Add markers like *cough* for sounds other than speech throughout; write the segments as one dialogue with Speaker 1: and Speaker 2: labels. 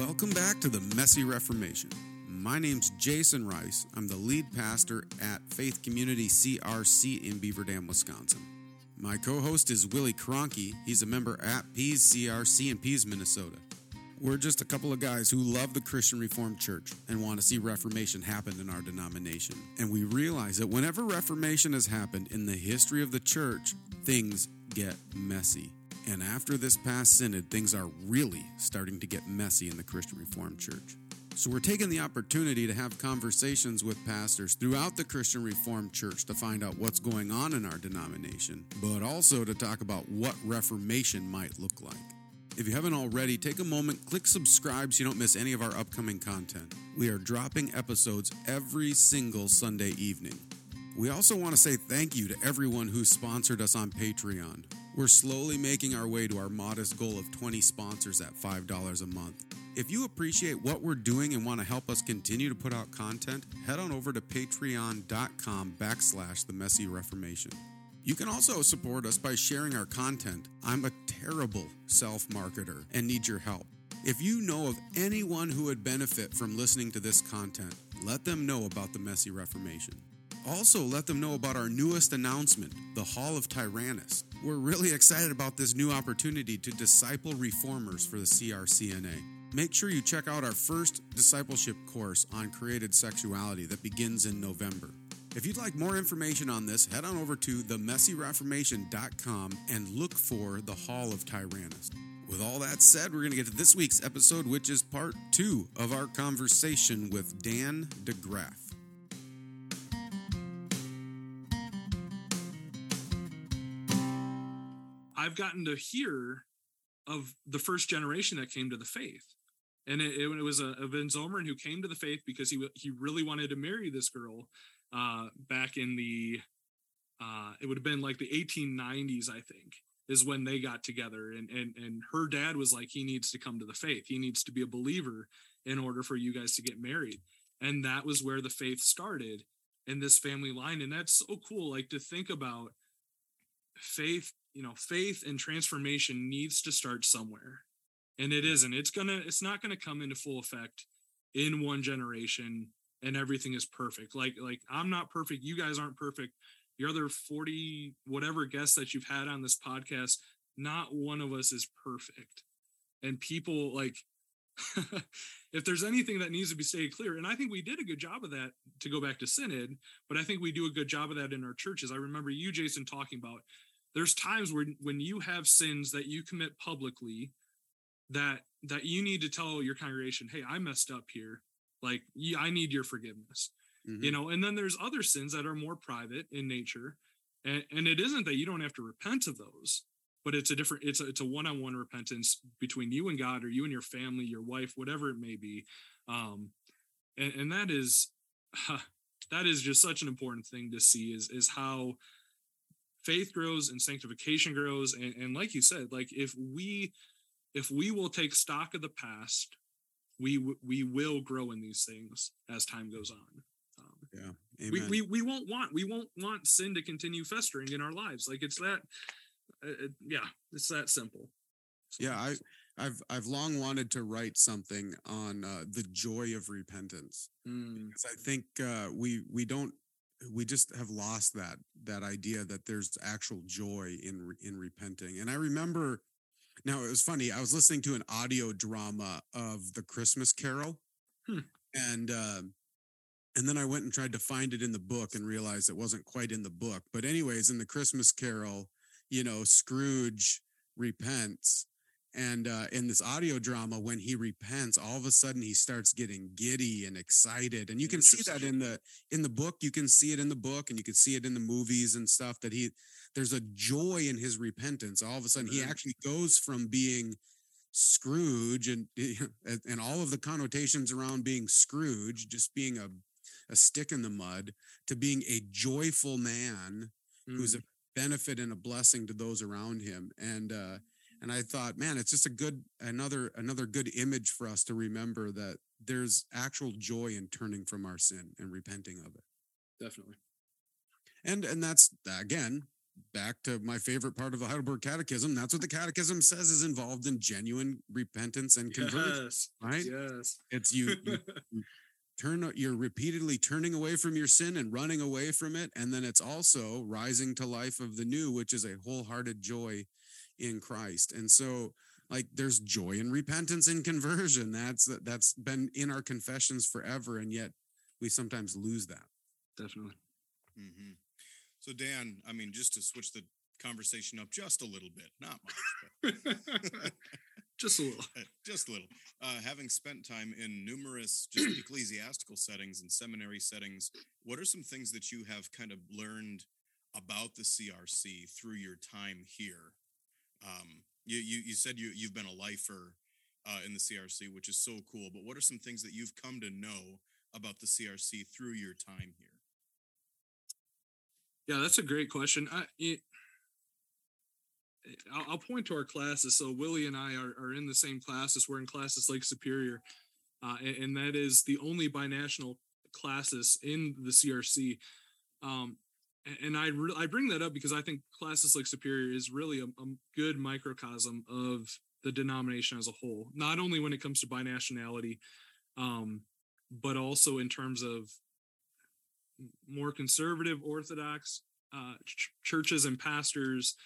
Speaker 1: Welcome back to the Messy Reformation. My name's Jason Ruis. I'm the lead pastor at Faith Community CRC in Beaver Dam, Wisconsin. My co host is Willie Cronky. He's a member at Pease CRC in Pease, Minnesota. We're just a couple of guys who love the Christian Reformed Church and want to see Reformation happen in our denomination. And we realize that whenever Reformation has happened in the history of the church, things get messy. And after this past synod, things are really starting to get messy in the Christian Reformed Church. So we're taking the opportunity to have conversations with pastors throughout the Christian Reformed Church to find out what's going on in our denomination, but also to talk about what Reformation might look like. If you haven't already, take a moment, click subscribe so you don't miss any of our upcoming content. We are dropping episodes every single Sunday evening. We also want to say thank you to everyone who sponsored us on Patreon. We're slowly making our way to our modest goal of 20 sponsors at $5 a month. If you appreciate what we're doing and want to help us continue to put out content, head on over to patreon.com backslash the messy reformation. You can also support us by sharing our content. I'm a terrible self marketer and need your help. If you know of anyone who would benefit from listening to this content, let them know about the Messy Reformation. Also, let them know about our newest announcement, the Hall of Tyrannus. We're really excited about this new opportunity to disciple reformers for the CRCNA. Make sure you check out our first discipleship course on created sexuality that begins in November. If you'd like more information on this, head on over to themessyreformation.com and look for the Hall of Tyrannus. With all that said, we're going to get to this week's episode, which is part two of our conversation with Dan De Graff.
Speaker 2: I've gotten to hear of the first generation that came to the faith. And it, it was a, a Van who came to the faith because he he really wanted to marry this girl uh, back in the uh, it would have been like the 1890s, I think, is when they got together. And and and her dad was like, he needs to come to the faith. He needs to be a believer in order for you guys to get married. And that was where the faith started in this family line. And that's so cool, like to think about faith you know faith and transformation needs to start somewhere. And it isn't. It's gonna it's not gonna come into full effect in one generation and everything is perfect. Like like i'm not perfect. You guys aren't perfect. Your other 40 whatever guests that you've had on this podcast not one of us is perfect. And people like *laughs* if there's anything that needs to be stated clear and i think we did a good job of that to go back to synod but i think we do a good job of that in our churches. I remember you jason talking about there's times where when you have sins that you commit publicly that that you need to tell your congregation hey i messed up here like i need your forgiveness mm-hmm. you know and then there's other sins that are more private in nature and, and it isn't that you don't have to repent of those but it's a different it's a, it's a one-on-one repentance between you and god or you and your family your wife whatever it may be um and, and that is *sighs* that is just such an important thing to see is is how faith grows and sanctification grows and, and like you said like if we if we will take stock of the past we we will grow in these things as time goes on. Um,
Speaker 1: yeah
Speaker 2: we, we we won't want we won't want sin to continue festering in our lives. Like it's that uh, yeah it's that simple.
Speaker 1: So, yeah i I've I've long wanted to write something on uh, the joy of repentance mm. because I think uh, we we don't we just have lost that that idea that there's actual joy in in repenting and i remember now it was funny i was listening to an audio drama of the christmas carol hmm. and uh, and then i went and tried to find it in the book and realized it wasn't quite in the book but anyways in the christmas carol you know scrooge repents and uh, in this audio drama when he repents all of a sudden he starts getting giddy and excited and you can see that in the in the book you can see it in the book and you can see it in the movies and stuff that he there's a joy in his repentance all of a sudden he actually goes from being scrooge and *laughs* and all of the connotations around being scrooge just being a a stick in the mud to being a joyful man mm. who's a mm. benefit and a blessing to those around him and uh and i thought man it's just a good another another good image for us to remember that there's actual joy in turning from our sin and repenting of it
Speaker 2: definitely
Speaker 1: and and that's again back to my favorite part of the Heidelberg Catechism. That's what the Catechism says is involved in genuine repentance and conversion.
Speaker 2: Yes.
Speaker 1: Right?
Speaker 2: Yes.
Speaker 1: It's you, *laughs* you you turn you're repeatedly turning away from your sin and running away from it and then it's also rising to life of the new which is a wholehearted joy in Christ. And so like there's joy and repentance and conversion. That's that's been in our confessions forever and yet we sometimes lose that.
Speaker 2: Definitely.
Speaker 3: hmm So Dan, I mean, just to switch the conversation up just a little bit, not much, but *laughs*
Speaker 2: Just a little.
Speaker 3: uh, just a little. Uh, having spent time in numerous just *clears throat* ecclesiastical settings and seminary settings, what are some things that you have kind of learned about the CRC through your time here? Um, you, you you said you you've been a lifer uh, in the CRC, which is so cool. But what are some things that you've come to know about the CRC through your time here?
Speaker 2: Yeah, that's a great question. I, it, I'll, I'll point to our classis. So Willie and I are, are in the same classes. We're in classis Lake Superior, uh, and, and that is the only binational classes in the CRC. Um, and I re- I bring that up because I think classis Lake Superior is really a, a good microcosm of the denomination as a whole. Not only when it comes to binationality, um, but also in terms of more conservative Orthodox uh, ch- churches and pastors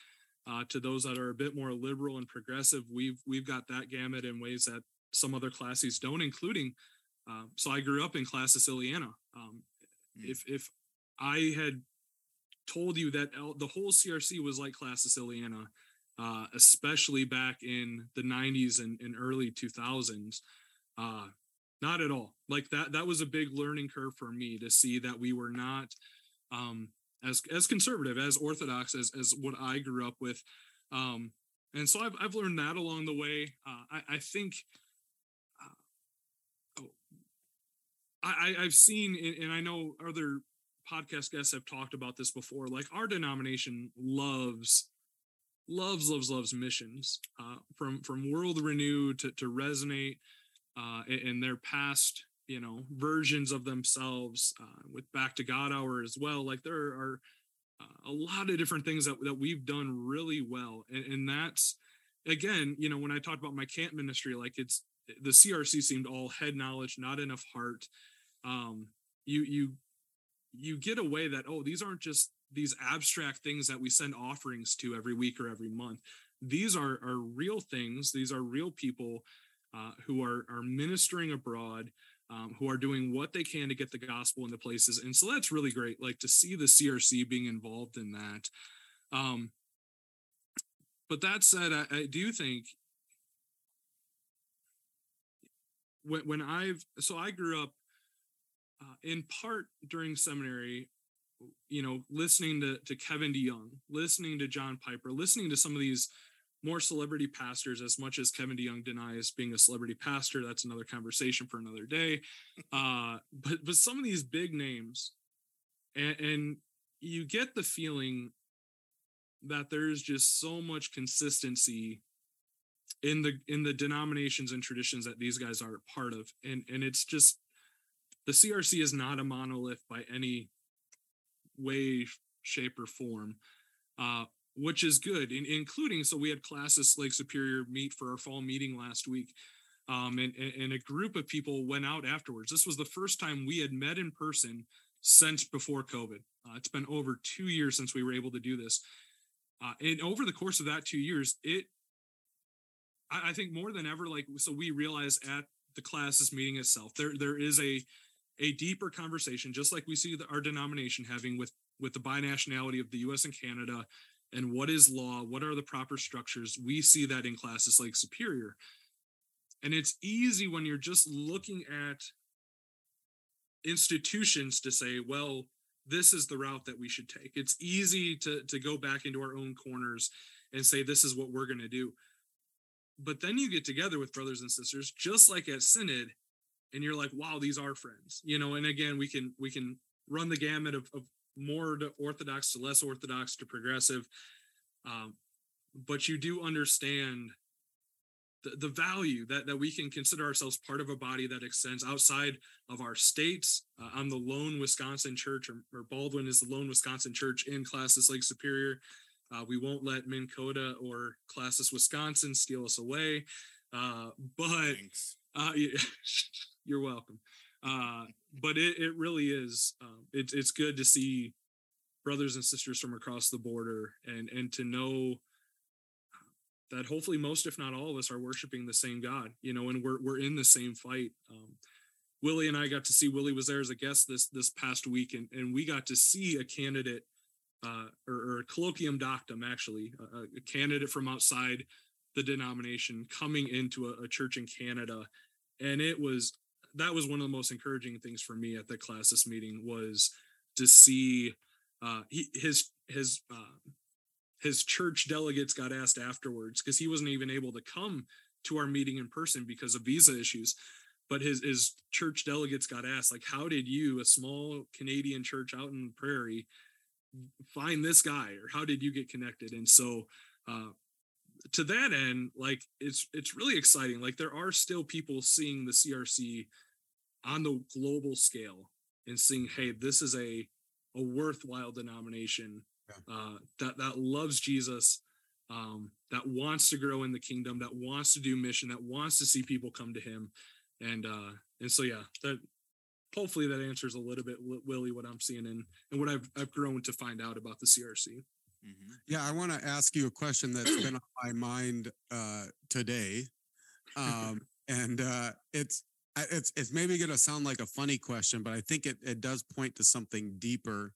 Speaker 2: uh, to those that are a bit more liberal and progressive. We've we've got that gamut in ways that some other classes don't, including. Uh, so I grew up in Classis Illiana. Um,
Speaker 3: Mm.
Speaker 2: If if I had told you that the whole CRC was like Classis Illiana, uh, especially back in the 90s and, and early 2000s, uh, not at all. Like that that was a big learning curve for me to see that we were not um, as as conservative as orthodox as as what I grew up with. Um, and so I've I've learned that along the way. Uh, I I think. Uh, oh, I I've seen and I know other podcast guests have talked about this before. Like our denomination loves loves loves loves missions uh, from from world renew to, to resonate uh, in, in their past you know versions of themselves uh, with back to god hour as well like there are uh, a lot of different things that, that we've done really well and, and that's again you know when i talked about my camp ministry like it's the crc seemed all head knowledge not enough heart um you you you get away that oh these aren't just these abstract things that we send offerings to every week or every month. These are are real things. These are real people uh, who are are ministering abroad um, who are doing what they can to get the gospel into places. And so that's really great like to see the crc being involved in that. Um but that said i, I do think when, when i've so i grew up uh, in part during seminary you know listening to, to kevin deyoung listening to john piper listening to some of these more celebrity pastors as much as kevin deyoung denies being a celebrity pastor that's another conversation for another day. *laughs* Uh but but some of these big names and, and you get the feeling that there's just so much consistency in the in the denominations and traditions that these guys are part of and and it's just the crc is not a monolith by any way shape or form uh which is good in, including so we had classis lake superior meet for our fall meeting last week um and, and a group of people went out afterwards. This was the first time we had met in person since before covid. Uh, it's been over two years since we were able to do this. Uh, and over the course of that two years it I, I think more than ever like so we realize at the classis meeting itself there there is a a deeper conversation just like we see the, our denomination having with with the binationality of the us and canada and what is law what are the proper structures we see that in classis lake superior. And it's easy when you're just looking at institutions to say well this is the route that we should take. It's easy to to go back into our own corners and say this is what we're going to do. But then you get together with brothers and sisters just like at synod and you're like wow these are friends you know and again we can we can run the gamut of, of more to orthodox to less orthodox to progressive um, but you do understand the, the value that, that we can consider ourselves part of a body that extends outside of our states. Uh, I'm the lone Wisconsin church, or, or, Baldwin is the lone Wisconsin church in Classis Lake Superior. Uh, we won't let Minnkota or Classis, Wisconsin steal us away. Uh, but uh, *laughs* you're welcome. Uh, but it, it really is, um, it, it's good to see brothers and sisters from across the border and, and to know that hopefully most, if not all of us, are worshiping the same God, you know, and we're we're in the same fight. Um, Willie and I got to see Willie was there as a guest this this past week, and and we got to see a candidate uh, or, or a colloquium doctum, actually, a, a, candidate from outside the denomination coming into a, a, church in Canada, and it was that was one of the most encouraging things for me at the classis meeting was to see uh, he, his his uh, his church delegates got asked afterwards because he wasn't even able to come to our meeting in person because of visa issues. But his his church delegates got asked like how did you a small canadian church out in the prairie find this guy or how did you get connected? And so uh, to that end like it's it's really exciting like there are still people seeing the crc on the global scale and seeing hey this is a a worthwhile denomination yeah. uh, that that loves Jesus, um, that wants to grow in the kingdom, that wants to do mission, that wants to see people come to Him, and uh, and so yeah, that hopefully that answers a little bit, Willie, what I'm seeing and and what I've I've grown to find out about the CRC.
Speaker 1: Mm-hmm. Yeah, I want to ask you a question that's *clears throat* been on my mind uh, today, um, *laughs* and uh, it's it's it's maybe going to sound like a funny question, but I think it it does point to something deeper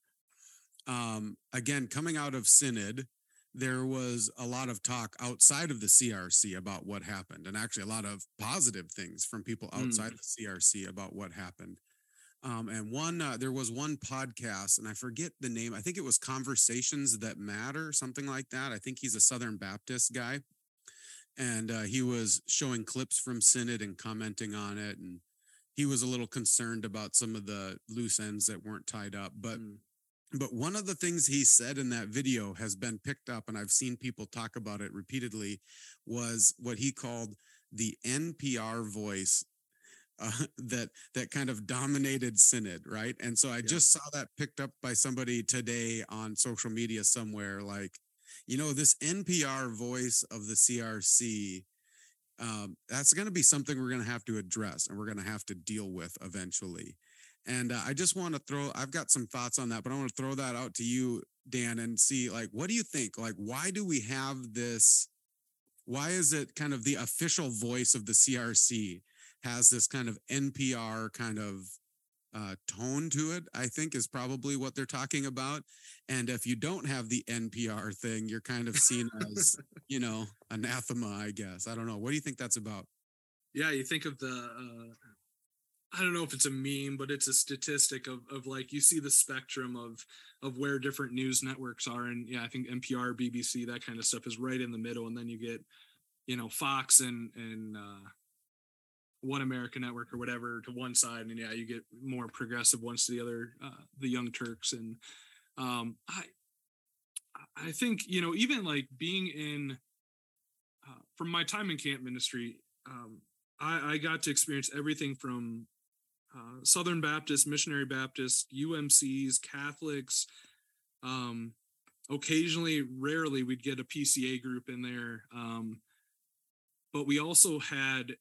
Speaker 1: um, again, coming out of Synod, there was a lot of talk outside of the CRC about what happened, and actually a lot of positive things from people outside mm. the CRC about what happened. Um, and one, uh, there was one podcast, and I forget the name. I think it was Conversations That Matter, something like that. I think he's a Southern Baptist guy, and uh, he was showing clips from Synod and commenting on it, and he was a little concerned about some of the loose ends that weren't tied up, but. Mm but one of the things he said in that video has been picked up, and I've seen people talk about it repeatedly, was what he called the NPR voice uh, *laughs* that that kind of dominated synod right and so i yeah. just saw that picked up by somebody today on social media somewhere like you know this npr voice of the crc um, that's going to be something we're going to have to address and we're going to have to deal with eventually and uh, I just want to throw, I've got some thoughts on that, but I want to throw that out to you, Dan, and see like, what do you think? Like, why do we have this? Why is it kind of the official voice of the CRC has this kind of NPR kind of uh, tone to it? I think is probably what they're talking about. And if you don't have the NPR thing, you're kind of seen as, *laughs* you know, anathema, I guess. I don't know. What do you think that's about?
Speaker 2: Yeah, you think of the uh, I don't know if it's a meme, but it's a statistic of of like you see the spectrum of of where different news networks are, and yeah, I think NPR, BBC, that kind of stuff is right in the middle, and then you get you know Fox and and uh, One American Network or whatever to one side, and yeah, you get more progressive ones to the other, uh, the Young Turks, and um, I I think you know even like being in uh, from my time in camp ministry. Um, I, I got to experience everything from uh, Southern Baptist, Missionary Baptist, UMCs, Catholics. Um, occasionally, rarely, we'd get a PCA group in there. Um, but we also had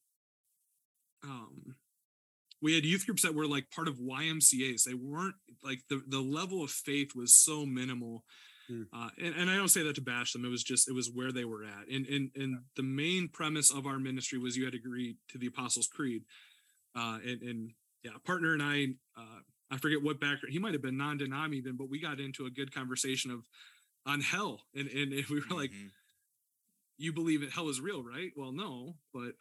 Speaker 2: um, we had youth groups that were like part of YMCA's. They weren't like the the level of faith was so minimal. Mm. Uh, and, and I don't say that to bash them. It was just it was where they were at. And and and yeah. the main premise of our ministry was you had to agree to the Apostles' Creed. Uh, and, and yeah, partner and I, uh, I forget what background he might have been non-denom even, but we got into a good conversation of on hell, and and, and we were like, mm-hmm. "You believe that hell is real, right?" Well, no, but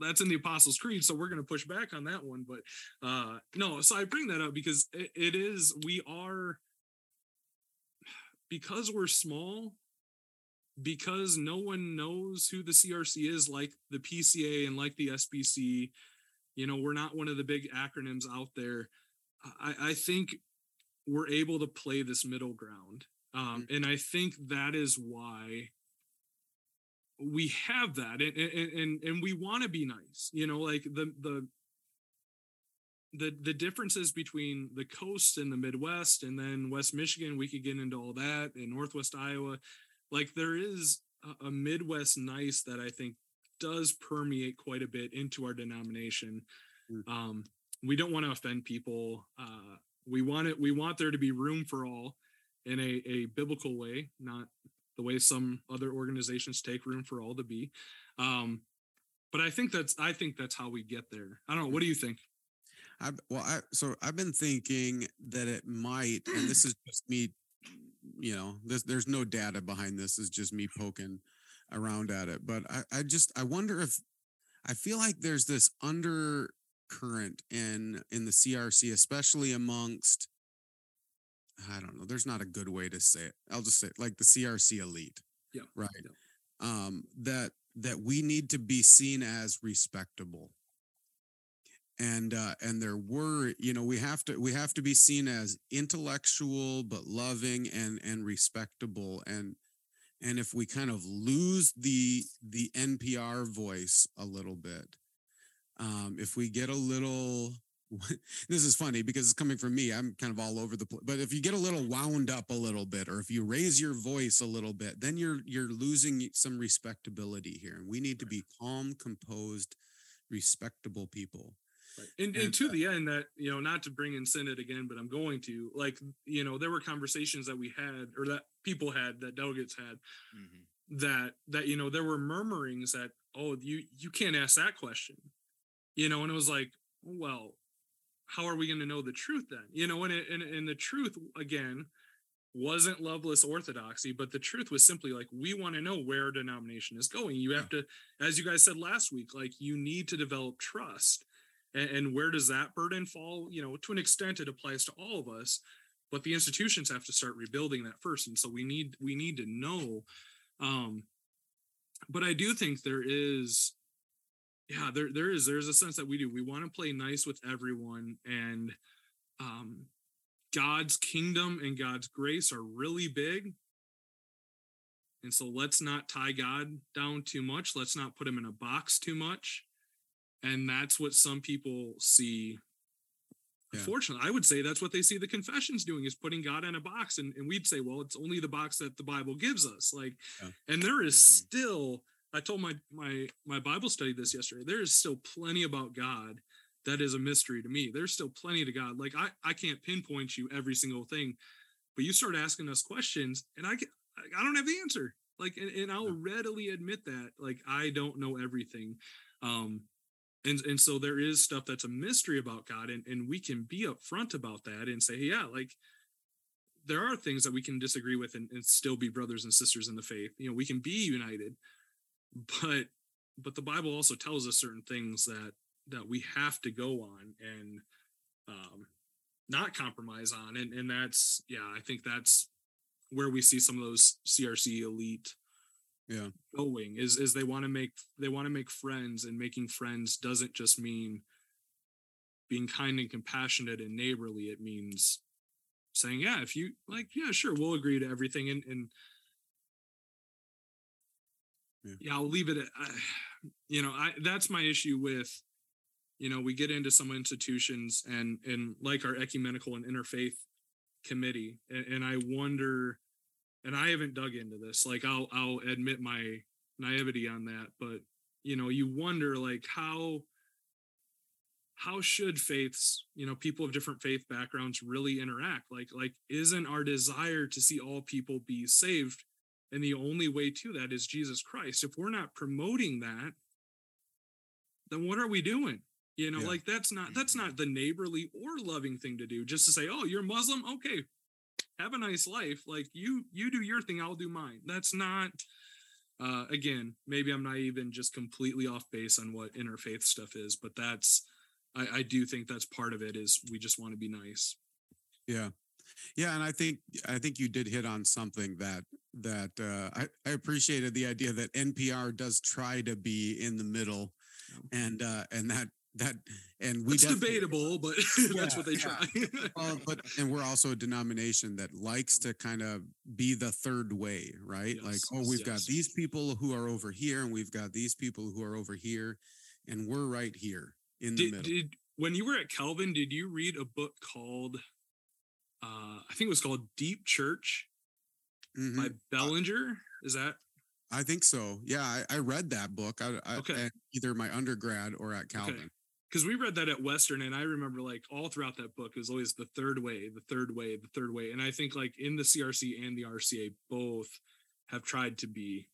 Speaker 2: that's in the Apostles' Creed, so we're going to push back on that one. But uh, no, so I bring that up because it, it is we are because we're small because no one knows who the CRC is like the PCA and like the SBC you know we're not one of the big acronyms out there i, I think we're able to play this middle ground um, mm-hmm. and i think that is why we have that and and and, we want to be nice you know like the the the the differences between the coast and the midwest and then west michigan we could get into all that and northwest iowa like there is a, a midwest nice that i think does permeate quite a bit into our denomination
Speaker 1: Mm.
Speaker 2: um we don't want to offend people uh we want it we want there to be room for all in a, a biblical way not the way some other organizations take room for all to be um but i think that's i think that's how we get there i don't know what do you think
Speaker 1: I well, I so I've been thinking that it might, and this is just me, you know, there's there's no data behind this. It's just me poking around at it. But I, I just I wonder if I feel like there's this undercurrent in in the CRC, especially amongst I don't know, there's not a good way to say it. I'll just say it, like the CRC elite.
Speaker 2: Yeah,
Speaker 1: Right.
Speaker 2: yeah.
Speaker 1: Um, that that we need to be seen as respectable and uh and there were you know we have to we have to be seen as intellectual but loving and and respectable and and if we kind of lose the the npr voice a little bit um if we get a little *laughs* this is funny because it's coming from me i'm kind of all over the place but if you get a little wound up a little bit or if you raise your voice a little bit then you're you're losing some respectability here and we need to be calm composed respectable people
Speaker 2: Right. And,
Speaker 1: And,
Speaker 2: and to
Speaker 1: uh,
Speaker 2: the end that, you know, not to bring in synod again, but I'm going to like, you know, there were conversations that we had or that people had that delegates had
Speaker 3: Mhm.
Speaker 2: that, that, you know, there were murmurings that, oh, you, you can't ask that question, you know, and it was like, well, how are we going to know the truth then? You know, and, it, and, and the truth again, wasn't loveless orthodoxy, but the truth was simply like, we want to know where denomination is going. You have to, as you guys said last week, like you need to develop trust and, and where does that burden fall you know to an extent it applies to all of us but the institutions have to start rebuilding that first and so we need we need to know um but i do think there is yeah there there is there's a sense that we do. We want to play nice with everyone and um god's kingdom and god's grace are really big. And so let's not tie god down too much. Let's not put him in a box too much. And that's what some people see.
Speaker 1: Yeah.
Speaker 2: unfortunately i would say that's what they see the confessions doing is putting god in a box. And, and we'd say well it's only the box that the bible gives us. Like
Speaker 1: Yeah.
Speaker 2: and there is
Speaker 3: Mhm.
Speaker 2: still i told my my my bible study this yesterday there is still plenty about god that is a mystery to me. There's still plenty to god. Like i i can't pinpoint you every single thing but you start asking us questions and i get i don't have the answer. Like and, and i'll readily admit that like i don't know everything. Um and and so there is stuff that's a mystery about god and, and we can be upfront about that and say yeah like there are things that we can disagree with and, and still be brothers and sisters in the faith. You know we can be united but but the bible also tells us certain things that that we have to go on and um not compromise on and and that's yeah i think that's where we see some of those crc elite
Speaker 1: yeah.
Speaker 2: going is is they want to make they want to make friends and making friends doesn't just mean being kind and compassionate and neighborly it means saying yeah if you like yeah sure we'll agree to everything and and
Speaker 1: Yeah.
Speaker 2: yeah, i'll leave it at I, you know i that's my issue with you know we get into some institutions and and like our ecumenical and interfaith committee and, and i wonder and I haven't dug into this. Like I'll I'll admit my naivety on that, but you know, you wonder like how how should faiths, you know, people of different faith backgrounds really interact? Like like isn't our desire to see all people be saved and the only way to that is Jesus Christ. If we're not promoting that, then what are we doing? You know,
Speaker 1: Yeah.
Speaker 2: like that's not that's not the neighborly or loving thing to do. Just to say, "Oh, you're Muslim? Okay, have a nice life like you you do your thing i'll do mine that's not uh again maybe i'm not even just completely off base on what interfaith stuff is but that's i i do think that's part of it is we just want to be nice
Speaker 1: Yeah. Yeah, and I think I think you did hit on something that that uh, I I appreciated the idea that NPR does try to be in the middle,
Speaker 2: Yeah.
Speaker 1: and uh, and that that and we
Speaker 2: It's debatable, but *laughs* that's what they
Speaker 1: Yeah,
Speaker 2: try. *laughs*
Speaker 1: well, but and we're also a denomination that likes to kind of be the third way, right? like, oh, we've got these people who are over here, and we've got these people who are over here, and we're right here in the middle.
Speaker 2: did when you were at Calvin, did you read a book called uh I think it was called Deep Church
Speaker 1: Mhm.
Speaker 2: by Bellinger? Is that
Speaker 1: I think so. Yeah, I, I read that book. I, I
Speaker 2: Okay.
Speaker 1: either my undergrad or at Calvin.
Speaker 2: because we read that at Western, and I remember like all throughout that book it was always the third way, the third way, the third way. And I think like in the CRC and the RCA both have tried to be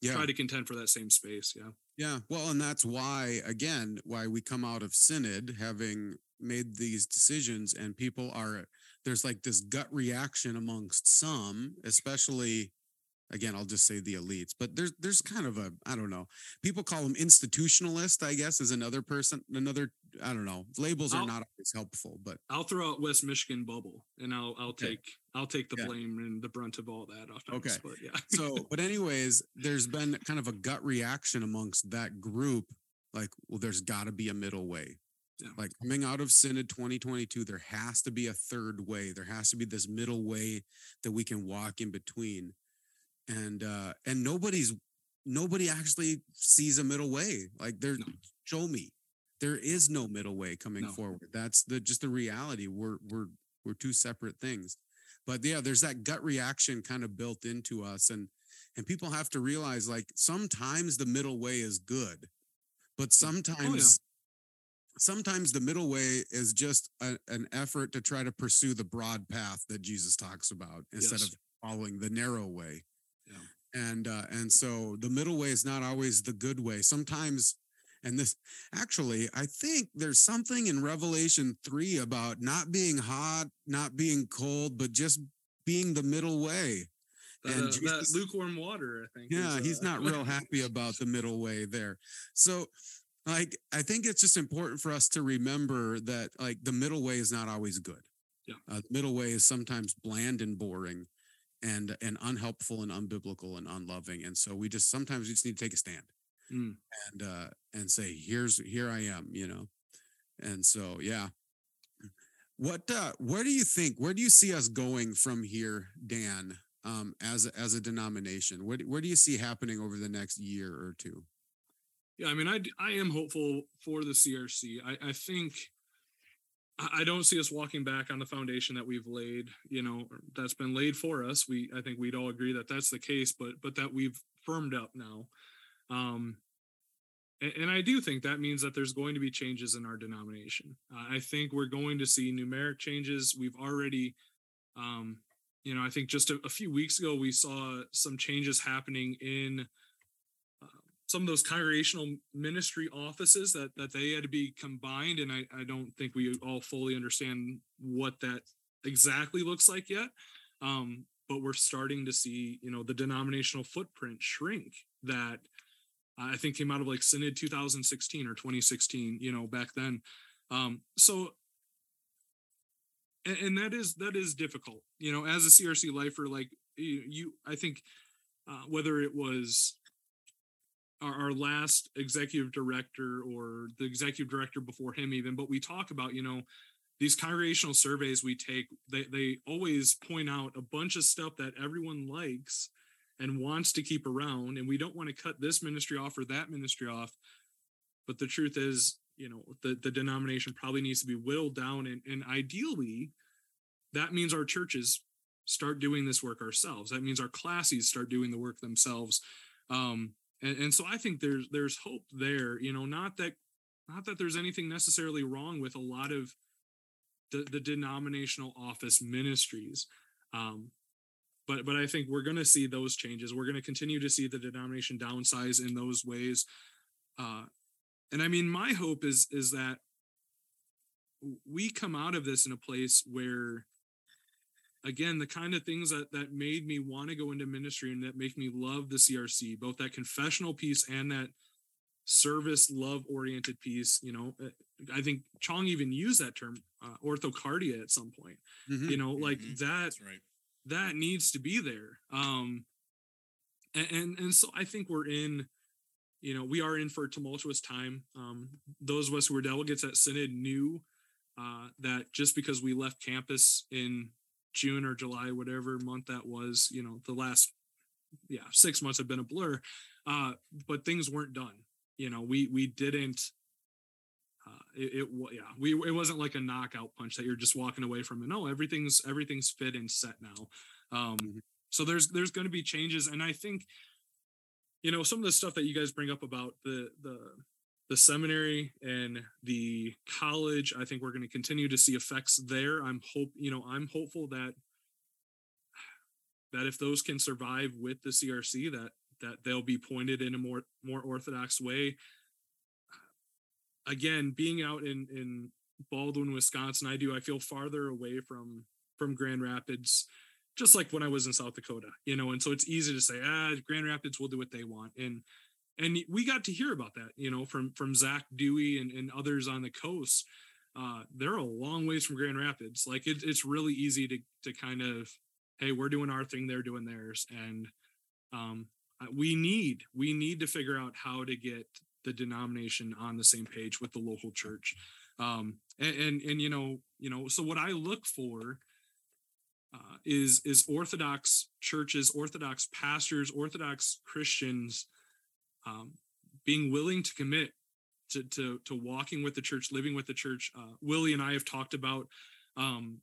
Speaker 1: Yeah,
Speaker 2: try to contend for that same space. Yeah.
Speaker 1: yeah. Well, and that's why again why we come out of synod having made these decisions, and people are there's like this gut reaction amongst some, especially again i'll just say the elites but there's there's kind of a i don't know people call them institutionalist i guess is another person another i don't know labels are
Speaker 2: I'll-
Speaker 1: not always helpful but
Speaker 2: I'll throw out West Michigan bubble, and I'll I'll
Speaker 1: Okay.
Speaker 2: take I'll take the
Speaker 1: Yeah.
Speaker 2: blame and the brunt of all that. Offense,
Speaker 1: Okay.
Speaker 2: but yeah.
Speaker 1: so but *laughs* anyways there's been kind of a gut reaction amongst that group like well there's got to be a middle way
Speaker 2: Yeah.
Speaker 1: like coming out of synod 2022 there has to be a third way. There has to be this middle way that we can walk in between. And uh and nobody's nobody actually sees a middle way. Like there
Speaker 2: No.
Speaker 1: show me. There is no middle way coming
Speaker 2: No.
Speaker 1: forward. That's the just the reality. We're we're we're two separate things. But yeah there's that gut reaction kind of built into us and and people have to realize like sometimes the middle way is good but sometimes sometimes the middle way is just a, an effort to try to pursue the broad path that jesus talks about instead
Speaker 2: Yes.
Speaker 1: of following the narrow way
Speaker 2: Yeah.
Speaker 1: and uh and so the middle way is not always the good way sometimes and this actually i think there's something in revelation 3 about not being hot not being cold but just being the middle way And
Speaker 2: uh,
Speaker 1: Jesus-
Speaker 2: lukewarm water, I think.
Speaker 1: yeah
Speaker 2: is,
Speaker 1: he's
Speaker 2: uh,
Speaker 1: not real *laughs* happy about the middle way there so like i think it's just important for us to remember that like the middle way is not always good.
Speaker 2: Yeah.
Speaker 1: uh, the middle way is sometimes bland and boring and and unhelpful and unbiblical and unloving and so we just sometimes we just need to take a stand
Speaker 2: Mm.
Speaker 1: and uh and say here's here i am you know? And so yeah. What uh where do you think where do you see us going from here dan um as a, as a denomination? What where do you see happening over the next year or two
Speaker 2: Yeah, I mean, I I am hopeful for the CRC. I I think I don't see us walking back on the foundation that we've laid. You know, that's been laid for us. We I think we'd all agree that that's the case, but but that we've firmed up now. Um, and, and I do think that means that there's going to be changes in our denomination. Uh, I think we're going to see numeric changes. We've already, um, you know, I think just a, a few weeks ago we saw some changes happening in some of those congregational ministry offices that that they had to be combined and I, I don't think we all fully understand what that exactly looks like yet. Um, but we're starting to see you know the denominational footprint shrink that i think came out of like synod 2016 or 2016 you know back then. Um, so and, and that is that is difficult you know as a crc lifer like you, you i think uh, whether it was our, our last executive director or the executive director before him even but we talk about you know these congregational surveys we take they, they always point out a bunch of stuff that everyone likes and wants to keep around and we don't want to cut this ministry off or that ministry off. But the truth is you know the, the denomination probably needs to be whittled down and, and ideally that means our churches start doing this work ourselves. That means our classes start doing the work themselves. Um, and, and so I think there's there's hope there. You know, not that not that there's anything necessarily wrong with a lot of the, the denominational office ministries. Um, but but I think we're going to see those changes. We're going to continue to see the denomination downsize in those ways. Uh, and I mean, my hope is is that we come out of this in a place where again the kind of things that that made me want to go into ministry and that make me love the crc both that confessional piece and that service love oriented piece you know uh, i think chong even used that term uh, orthocardia at some point
Speaker 1: Mhm.
Speaker 2: you know like
Speaker 3: Mhm.
Speaker 2: that
Speaker 3: That's right.
Speaker 2: that needs to be there um and, and and so i think we're in you know, we are in for a tumultuous time. Um, those of us who were delegates at Synod knew uh, that just because we left campus in June or July, whatever month that was, you know, the last yeah six months have been a blur, uh, but things weren't done. You know, we we didn't. Uh, it, it yeah we it wasn't like a knockout punch that you're just walking away from and No, everything's everything's fit and set now. Um,
Speaker 1: Mhm.
Speaker 2: So there's there's going to be changes, and I think you know some of the stuff that you guys bring up about the the the seminary and the college i think we're going to continue to see effects there. I'm hope you know i'm hopeful that that if those can survive with the crc that that they'll be pointed in a more more orthodox way. Again being out in in baldwin wisconsin i do i feel farther away from from grand rapids just like when i was in south dakota you know and so it's easy to say ah grand rapids will do what they want and and we got to hear about that you know from from zach dewey and, and others on the coast. Uh they're a long ways from grand rapids. Like it, it's really easy to to kind of hey we're doing our thing they're doing theirs. And um we need we need to figure out how to get the denomination on the same page with the local church. Um and and, and you know you know so what i look for uh, is is orthodox churches orthodox pastors orthodox christians um, being willing to commit to, to to walking with the church living with the church. Uh, willie and i have talked about um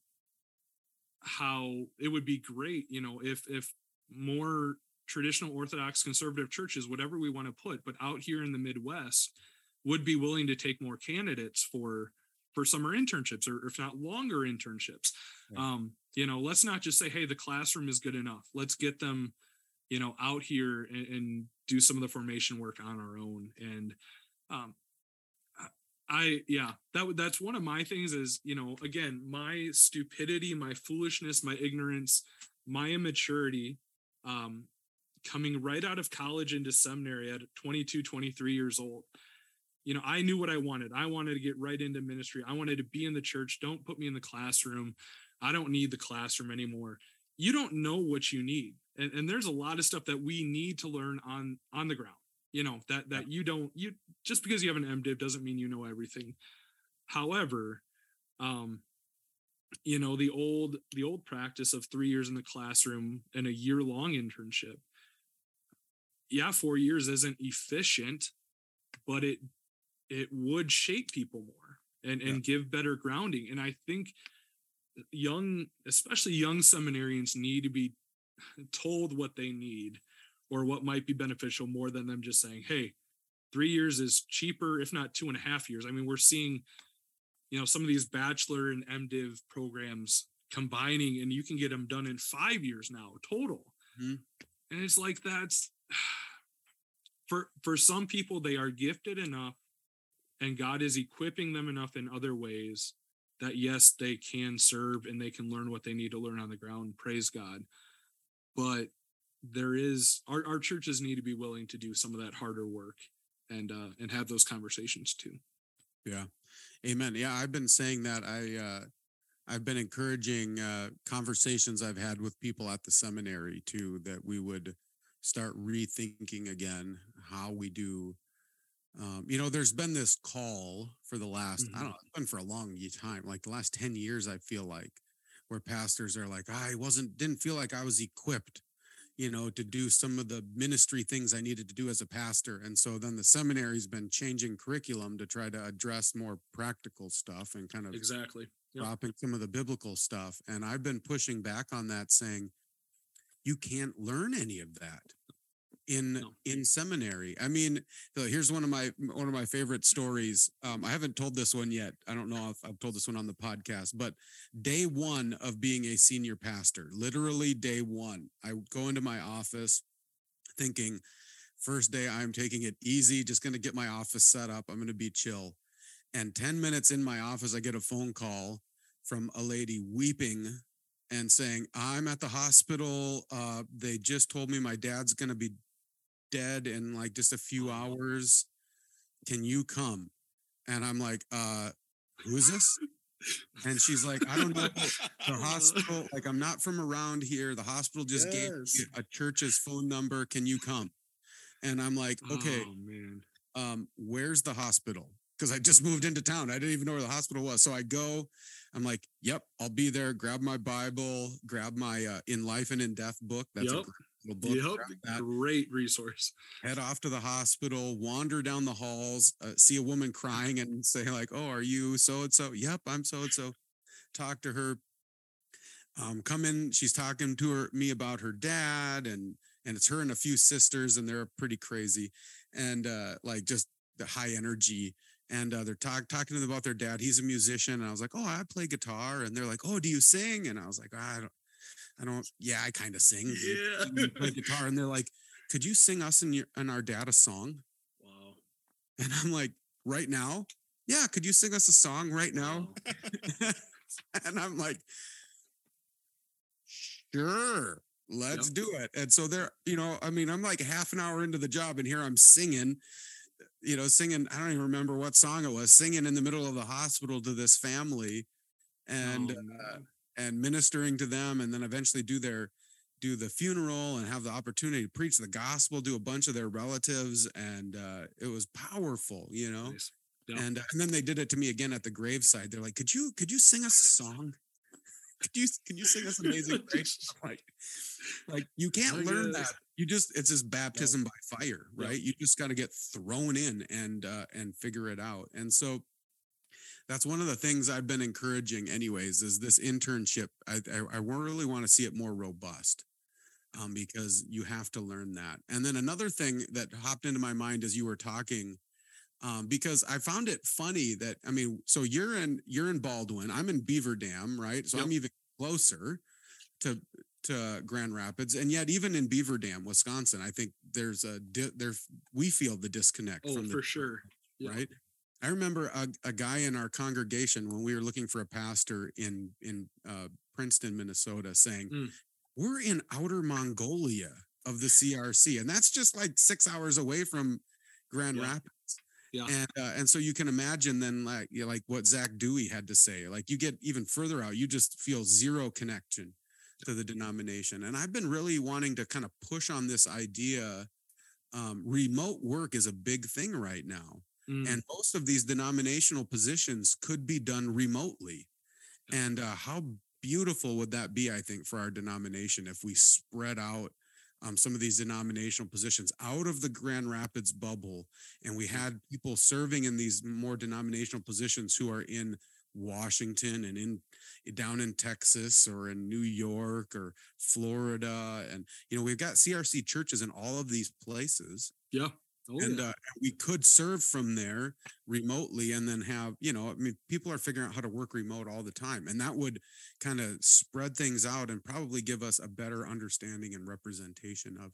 Speaker 2: how it would be great you know if if more traditional orthodox conservative churches whatever we want to put but out here in the midwest would be willing to take more candidates for for summer internships or if not longer internships.
Speaker 1: Right.
Speaker 2: um you know let's not just say hey the classroom is good enough. Let's get them you know out here and, and do some of the formation work on our own and um I- yeah that that's one of my things is you know again my stupidity my foolishness my ignorance my immaturity um coming right out of college into seminary at 22 23 years old you know i knew what i wanted. I wanted to get right into ministry. I wanted to be in the church. Don't put me in the classroom. I don't need the classroom anymore. You don't know what you need and, and there's a lot of stuff that we need to learn on on the ground you know that that you don't you just because you have an mdiv doesn't mean you know everything. However um you know the old the old practice of three years in the classroom and a year long internship yeah four years isn't efficient but it it would shape people more and and give better grounding and i think young especially young seminarians need to be *laughs* told what they need or what might be beneficial more than them just saying hey three years is cheaper if not two and a half years. I mean we're seeing you know some of these bachelor and mdiv programs combining and you can get them done in five years now total.
Speaker 1: Mhm.
Speaker 2: and it's like that's *sighs* for for some people they are gifted enough and god is equipping them enough in other ways that yes they can serve and they can learn what they need to learn on the ground. Praise god but there is our, our churches need to be willing to do some of that harder work and uh and have those conversations too
Speaker 1: Yeah. Amen. Yeah, I've been saying that. I uh I've been encouraging uh conversations I've had with people at the seminary too that we would start rethinking again how we do um, you know, there's been this call for the last, I
Speaker 2: Mhm.
Speaker 1: don't know, it's been for a long time, like the last 10 years, I feel like, where pastors are like, I wasn't, didn't feel like I was equipped, you know, to do some of the ministry things I needed to do as a pastor. And so then the seminary's been changing curriculum to try to address more practical stuff and kind of
Speaker 2: exactly Yep.
Speaker 1: dropping some of the biblical stuff. And I've been pushing back on that, saying you can't learn any of that in
Speaker 2: No.
Speaker 1: in seminary. I mean, here's one of my one of my favorite stories. Um, I haven't told this one yet. I don't know if I've told this one on the podcast, but day one of being a senior pastor, literally day one, I go into my office thinking, first day I'm taking it easy, just going to get my office set up. I'm going to be chill. And 10 minutes in my office, I get a phone call from a lady weeping and saying, I'm at the hospital. Uh, they just told me my dad's going to be dead in like just a few hours. Can you come? And I'm like, uh, who is this? And she's like, I don't know. The hospital, *laughs* like, I'm not from around here. The hospital just gave me a church's phone number. Can you come? and I'm like, okay,
Speaker 2: Oh man.
Speaker 1: um, where's the hospital? Because I just moved into town. I didn't even know where the hospital was. So I go, I'm like, yep, I'll be there. Grab my Bible, grab my uh, In Life and in Death book. That's a
Speaker 2: Yep.
Speaker 1: great book.
Speaker 2: Yep. Great resource.
Speaker 1: head off to the hospital, wander down the halls, uh, see a woman crying and say, like, oh, are you so and so? Yep, I'm so and so. Talk to her. Um, come in. She's talking to her me about her dad, and and it's her and a few sisters, and they're pretty crazy, and uh, like just the high energy. And uh, they're talk, talking to them about their dad. He's a musician, and I was like, "Oh, I play guitar." And they're like, "Oh, do you sing?" And I was like, "I don't, I don't. Yeah, I kind of sing.
Speaker 2: Yeah.
Speaker 1: I play *laughs* guitar." And they're like, "Could you sing us and your and our dad a song?"
Speaker 2: Wow.
Speaker 1: And I'm like, "Right now? Yeah, could you sing us a song right now?"
Speaker 2: Wow. *laughs*
Speaker 1: and I'm like, sure, let's do it. And so there, you know, I mean, I'm like half an hour into the job, and here I'm singing, you know, singing. I don't even remember what song it was, singing in the middle of the hospital to this family, and
Speaker 2: Oh,
Speaker 1: uh. And ministering to them, and then eventually do their do the funeral and have the opportunity to preach the gospel to a bunch of their relatives, and uh, it was powerful, you know
Speaker 2: Nice. Yep.
Speaker 1: and uh, and then they did it to me again at the graveside. They're like, "Could you could you sing us a song? *laughs* Could you can you sing us Amazing *laughs* Grace?" Like, *laughs* like you can't learn
Speaker 2: guess.
Speaker 1: that. You just it's just baptism by fire, right? You just got to get thrown in and uh, and figure it out. And so that's one of the things I've been encouraging, anyways, is this internship. I I, I really want to see it more robust. Um, because you have to learn that. And then another thing that hopped into my mind as you were talking um, because I found it funny that I mean, so you're in you're in Baldwin, I'm in Beaver Dam, right? So I'm even closer to to Grand Rapids, and yet even in Beaver Dam, Wisconsin, I think there's a di- there we feel the disconnect
Speaker 2: Oh,
Speaker 1: from the
Speaker 2: for sure. Yeah.
Speaker 1: right? I remember a, a guy in our congregation when we were looking for a pastor in in uh, Princeton, Minnesota, saying,
Speaker 2: Mm.
Speaker 1: "We're in outer Mongolia of the CRC, and that's just like six hours away from Grand
Speaker 2: Yeah.
Speaker 1: Rapids."
Speaker 2: Yeah.
Speaker 1: And uh, and so you can imagine then like you know, like what Zach Dewey had to say. Like you get even further out, you just feel zero connection to the denomination. And I've been really wanting to kind of push on this idea. Um, remote work is a big thing right now
Speaker 2: Mm.
Speaker 1: and most of these denominational positions could be done remotely and uh, how beautiful would that be i think for our denomination if we spread out um, some of these denominational positions out of the grand rapids bubble and we had people serving in these more denominational positions who are in washington and in down in texas or in new york or florida and you know we've got crc churches in all of these places
Speaker 2: yeah. Oh,
Speaker 1: and
Speaker 2: yeah.
Speaker 1: uh, we could serve from there remotely and then have you know i mean people are figuring out how to work remote all the time and that would kind of spread things out and probably give us a better understanding and representation of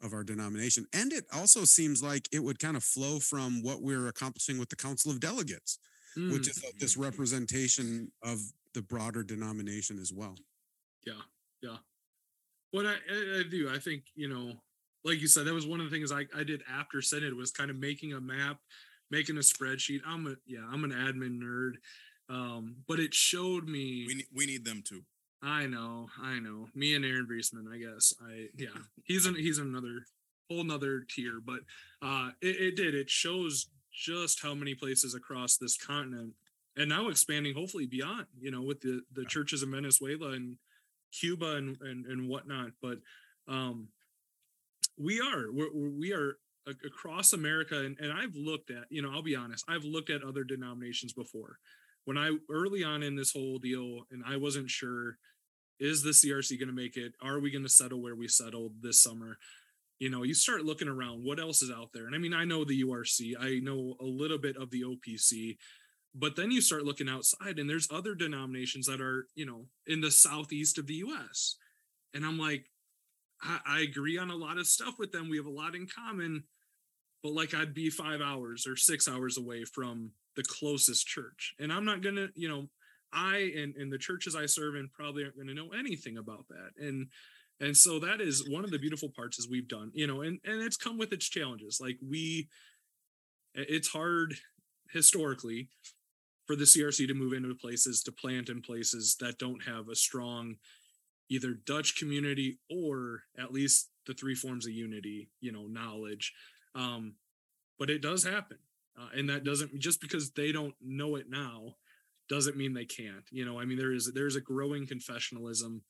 Speaker 1: of our denomination and it also seems like it would kind of flow from what we're accomplishing with the council of delegates which
Speaker 2: Mm.
Speaker 1: is uh, this representation of the broader denomination as well Yeah. Yeah.
Speaker 2: What I, I do, I think, you know, like you said, that was one of the things I, I did after synod was kind of making a map, making a spreadsheet. I'm a yeah, I'm an admin nerd. Um, but it showed me
Speaker 3: We need, we need them too.
Speaker 2: I know, I know. Me and Aaron Briesman, I guess. I yeah, he's an he's another whole nother tier, but uh it, it did. It shows just how many places across this continent and now expanding hopefully beyond, you know, with the the churches in Venezuela and Cuba and and, and whatnot. But um we are we're, we are across America and, and I've looked at, you know, I'll be honest, I've looked at other denominations before. When I early on in this whole deal and I wasn't sure is the CRC going to make it? Are we going to settle where we settled this summer? You know, you start looking around, what else is out there? And I mean, I know the URC, I know a little bit of the OPC, but then you start looking outside and there's other denominations that are, you know, in the southeast of the US. And I'm like, I, I agree on a lot of stuff with them. We have a lot in common, but like I'd be five hours or six hours away from the closest church. And I'm not gonna, you know, I and, and the churches I serve in probably aren't gonna know anything about that. And and so that is one of the beautiful parts is we've done, you know, and and it's come with its challenges. Like we it's hard historically for the CRC to move into places to plant in places that don't have a strong either Dutch community or at least the three forms of unity, you know, knowledge. Um, but it does happen. Uh, and that doesn't just because they don't know it now doesn't mean they can't. You know, I mean, there is there's a growing confessionalism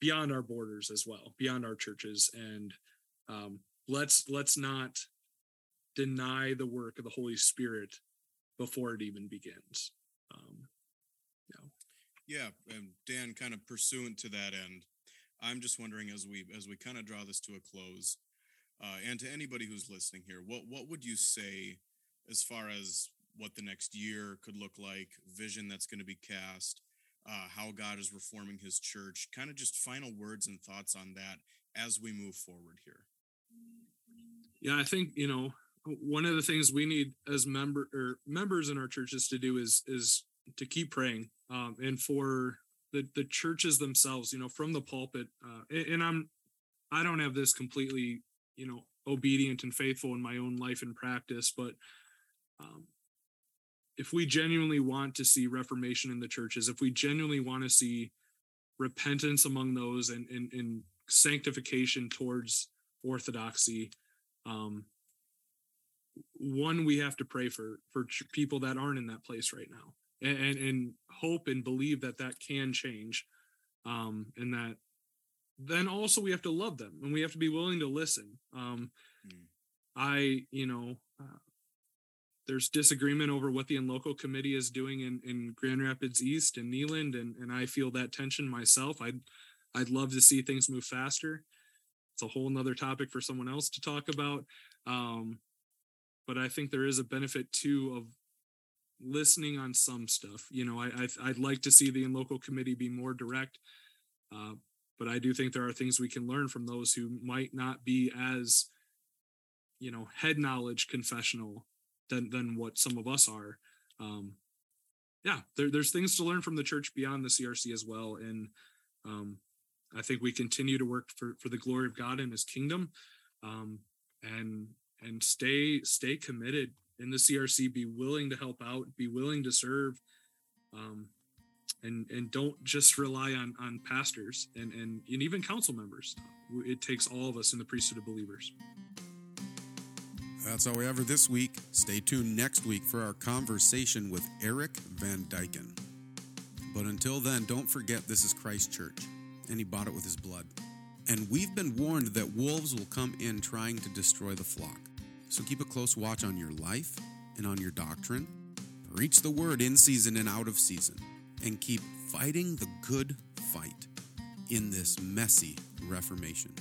Speaker 2: beyond our borders as well, beyond our churches, and um, let's let's not deny the work of the Holy Spirit before it even begins. Um,
Speaker 3: Yeah, and Dan, kind of pursuant to that end, I'm just wondering as we as we kind of draw this to a close, uh, and to anybody who's listening here, what what would you say as far as what the next year could look like, vision that's going to be cast, uh, how God is reforming His church, kind of just final words and thoughts on that as we move forward here.
Speaker 2: yeah, I think you know one of the things we need as member or members in our churches to do is is to keep praying um, and for the the churches themselves you know from the pulpit uh, and, i'm i don't have this completely you know obedient and faithful in my own life and practice but um, if we genuinely want to see reformation in the churches if we genuinely want to see repentance among those and and, and sanctification towards orthodoxy um, one we have to pray for for people that aren't in that place right now and and, and hope and believe that that can change um and that then also we have to love them and we have to be willing to listen um
Speaker 3: Mm.
Speaker 2: i you know uh, there's disagreement over what the local committee is doing in in grand rapids east and Neland, and and i feel that tension myself i'd i'd love to see things move faster it's a whole nother topic for someone else to talk about um but I think there is a benefit too of listening on some stuff. You know, I, I I'd like to see the in local committee be more direct, uh, but I do think there are things we can learn from those who might not be as, you know, head knowledge confessional than than what some of us are. Um, yeah, there, there's things to learn from the church beyond the CRC as well, and um, I think we continue to work for for the glory of God and His kingdom, um, and and stay stay committed in the CRC. Be willing to help out. Be willing to serve. Um, and and don't just rely on on pastors and and, and even council members. It takes all of us in the priesthood of believers.
Speaker 1: That's all we have for this week. Stay tuned next week for our conversation with Eric Van Dyken. But until then, don't forget this is Christ Church, and he bought it with his blood. And we've been warned that wolves will come in trying to destroy the flock. So keep a close watch on your life and on your doctrine. Preach the word in season and out of season. And keep fighting the good fight in this messy Reformation.